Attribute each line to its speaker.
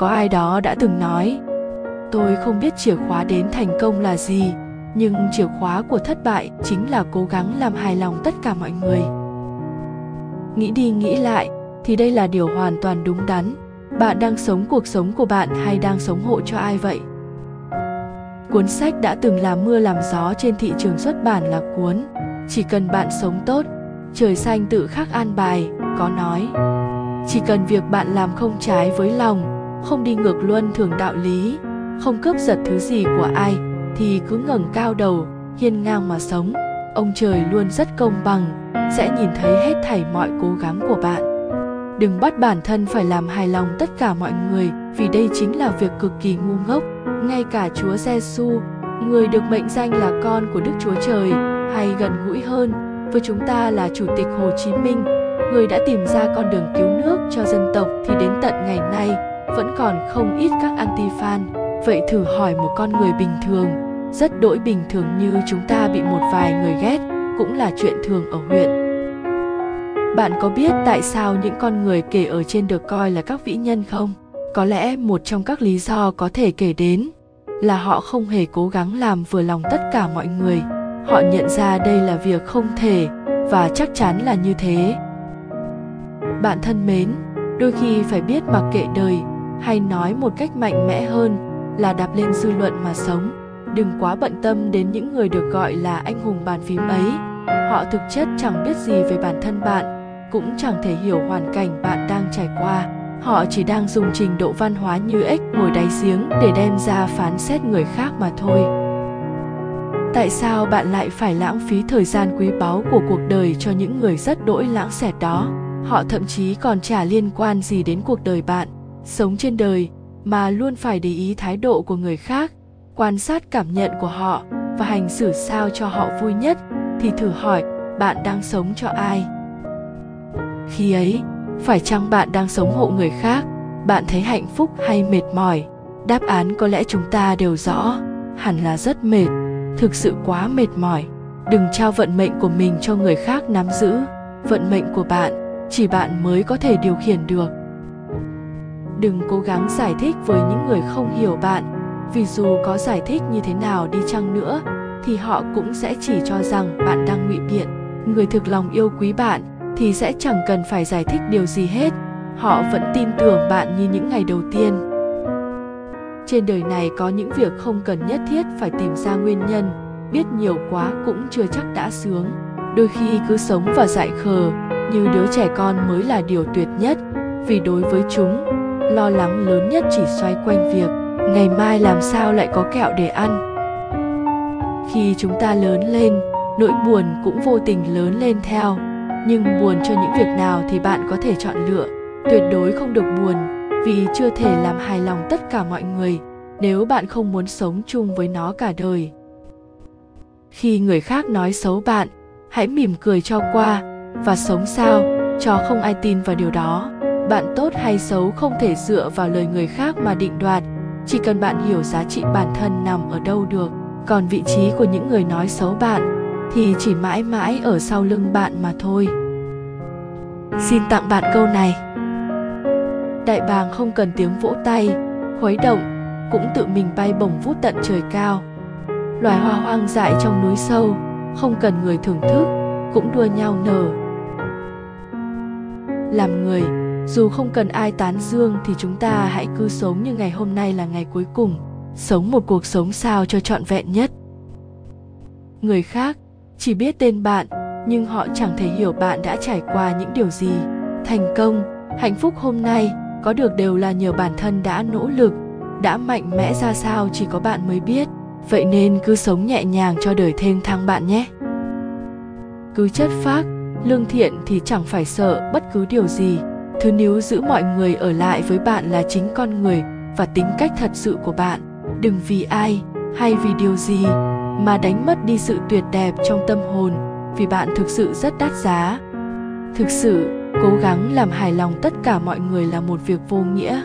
Speaker 1: có ai đó đã từng nói, tôi không biết chìa khóa đến thành công là gì, nhưng chìa khóa của thất bại chính là cố gắng làm hài lòng tất cả mọi người. Nghĩ đi nghĩ lại, thì đây là điều hoàn toàn đúng đắn. Bạn đang sống cuộc sống của bạn hay đang sống hộ cho ai vậy? Cuốn sách đã từng làm mưa làm gió trên thị trường xuất bản là cuốn chỉ cần bạn sống tốt, trời xanh tự khắc an bài, có nói, chỉ cần việc bạn làm không trái với lòng không đi ngược luân thường đạo lý, không cướp giật thứ gì của ai, thì cứ ngẩng cao đầu, hiên ngang mà sống. Ông trời luôn rất công bằng, sẽ nhìn thấy hết thảy mọi cố gắng của bạn. Đừng bắt bản thân phải làm hài lòng tất cả mọi người, vì đây chính là việc cực kỳ ngu ngốc. Ngay cả chúa giêsu người được mệnh danh là con của đức chúa trời, hay gần gũi hơn, với chúng ta là chủ tịch hồ chí minh, người đã tìm ra con đường cứu nước cho dân tộc thì đến tận ngày nay vẫn còn không ít các anti fan vậy thử hỏi một con người bình thường, rất đỗi bình thường như chúng ta bị một vài người ghét, cũng là chuyện thường ở huyện. Bạn có biết tại sao những con người kể ở trên được coi là các vĩ nhân không? Có lẽ một trong các lý do có thể kể đến là họ không hề cố gắng làm vừa lòng tất cả mọi người. Họ nhận ra đây là việc không thể, và chắc chắn là như thế. Bạn thân mến, đôi khi phải biết mặc kệ đời hay nói một cách mạnh mẽ hơn là đạp lên dư luận mà sống. Đừng quá bận tâm đến những người được gọi là anh hùng bàn phím ấy. Họ thực chất chẳng biết gì về bản thân bạn, cũng chẳng thể hiểu hoàn cảnh bạn đang trải qua. Họ chỉ đang dùng trình độ văn hóa như ếch ngồi đáy giếng để đem ra phán xét người khác mà thôi. Tại sao bạn lại phải lãng phí thời gian quý báu của cuộc đời cho những người rất đỗi lãng xẹt đó? Họ thậm chí còn chả liên quan gì đến cuộc đời bạn sống trên đời mà luôn phải để ý thái độ của người khác, quan sát cảm nhận của họ và hành xử sao cho họ vui nhất thì thử hỏi bạn đang sống cho ai. Khi ấy, phải chăng bạn đang sống hộ người khác? Bạn thấy hạnh phúc hay mệt mỏi? Đáp án có lẽ chúng ta đều rõ, hẳn là rất mệt, thực sự quá mệt mỏi. Đừng trao vận mệnh của mình cho người khác nắm giữ. Vận mệnh của bạn, chỉ bạn mới có thể điều khiển được đừng cố gắng giải thích với những người không hiểu bạn. Vì dù có giải thích như thế nào đi chăng nữa, thì họ cũng sẽ chỉ cho rằng bạn đang ngụy biện. Người thực lòng yêu quý bạn thì sẽ chẳng cần phải giải thích điều gì hết. Họ vẫn tin tưởng bạn như những ngày đầu tiên. Trên đời này có những việc không cần nhất thiết phải tìm ra nguyên nhân. Biết nhiều quá cũng chưa chắc đã sướng. Đôi khi cứ sống và dại khờ, như đứa trẻ con mới là điều tuyệt nhất. Vì đối với chúng lo lắng lớn nhất chỉ xoay quanh việc, ngày mai làm sao lại có kẹo để ăn. Khi chúng ta lớn lên, nỗi buồn cũng vô tình lớn lên theo. Nhưng buồn cho những việc nào thì bạn có thể chọn lựa, tuyệt đối không được buồn, vì chưa thể làm hài lòng tất cả mọi người, nếu bạn không muốn sống chung với nó cả đời. Khi người khác nói xấu bạn, hãy mỉm cười cho qua, và sống sao, cho không ai tin vào điều đó bạn tốt hay xấu không thể dựa vào lời người khác mà định đoạt. Chỉ cần bạn hiểu giá trị bản thân nằm ở đâu được. Còn vị trí của những người nói xấu bạn, thì chỉ mãi mãi ở sau lưng bạn mà thôi. Xin tặng bạn câu này. Đại bàng không cần tiếng vỗ tay, khuấy động, cũng tự mình bay bổng vút tận trời cao. Loài hoa hoang dại trong núi sâu, không cần người thưởng thức, cũng đua nhau nở. Làm người dù không cần ai tán dương thì chúng ta hãy cứ sống như ngày hôm nay là ngày cuối cùng, sống một cuộc sống sao cho trọn vẹn nhất. Người khác, chỉ biết tên bạn, nhưng họ chẳng thể hiểu bạn đã trải qua những điều gì. Thành công, hạnh phúc hôm nay, có được đều là nhờ bản thân đã nỗ lực, đã mạnh mẽ ra sao chỉ có bạn mới biết. Vậy nên cứ sống nhẹ nhàng cho đời thêm thang bạn nhé. Cứ chất phác, lương thiện thì chẳng phải sợ bất cứ điều gì thứ níu giữ mọi người ở lại với bạn là chính con người và tính cách thật sự của bạn. Đừng vì ai hay vì điều gì mà đánh mất đi sự tuyệt đẹp trong tâm hồn, vì bạn thực sự rất đắt giá. Thực sự, cố gắng làm hài lòng tất cả mọi người là một việc vô nghĩa.